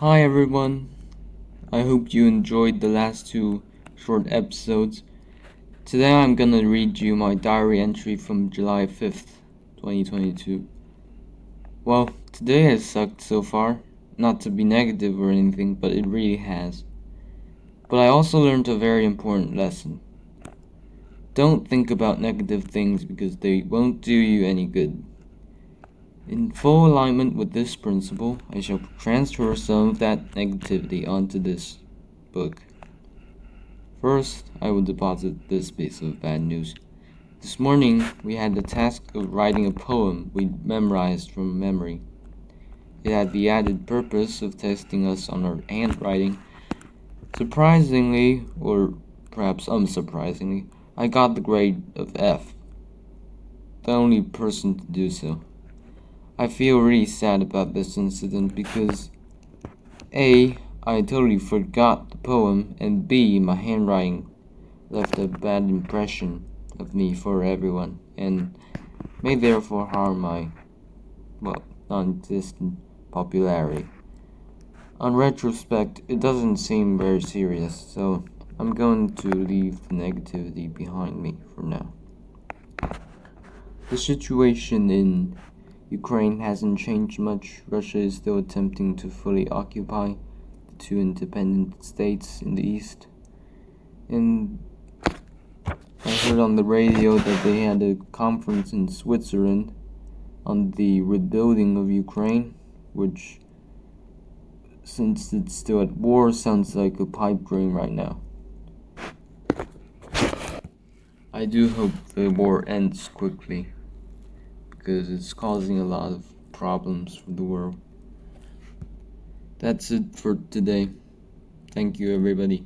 Hi everyone. I hope you enjoyed the last two short episodes. Today I'm gonna read you my diary entry from July 5th, 2022. Well, today has sucked so far. Not to be negative or anything, but it really has. But I also learned a very important lesson. Don't think about negative things because they won't do you any good. In full alignment with this principle, I shall transfer some of that negativity onto this book. First, I will deposit this piece of bad news. This morning, we had the task of writing a poem we memorized from memory. It had the added purpose of testing us on our handwriting. Surprisingly, or perhaps unsurprisingly, I got the grade of F. The only person to do so. I feel really sad about this incident because A. I totally forgot the poem, and B. My handwriting left a bad impression of me for everyone, and may therefore harm my, well, non existent popularity. On retrospect, it doesn't seem very serious, so I'm going to leave the negativity behind me for now. The situation in Ukraine hasn't changed much. Russia is still attempting to fully occupy the two independent states in the east. And I heard on the radio that they had a conference in Switzerland on the rebuilding of Ukraine, which, since it's still at war, sounds like a pipe dream right now. I do hope the war ends quickly because it's causing a lot of problems for the world. That's it for today. Thank you, everybody.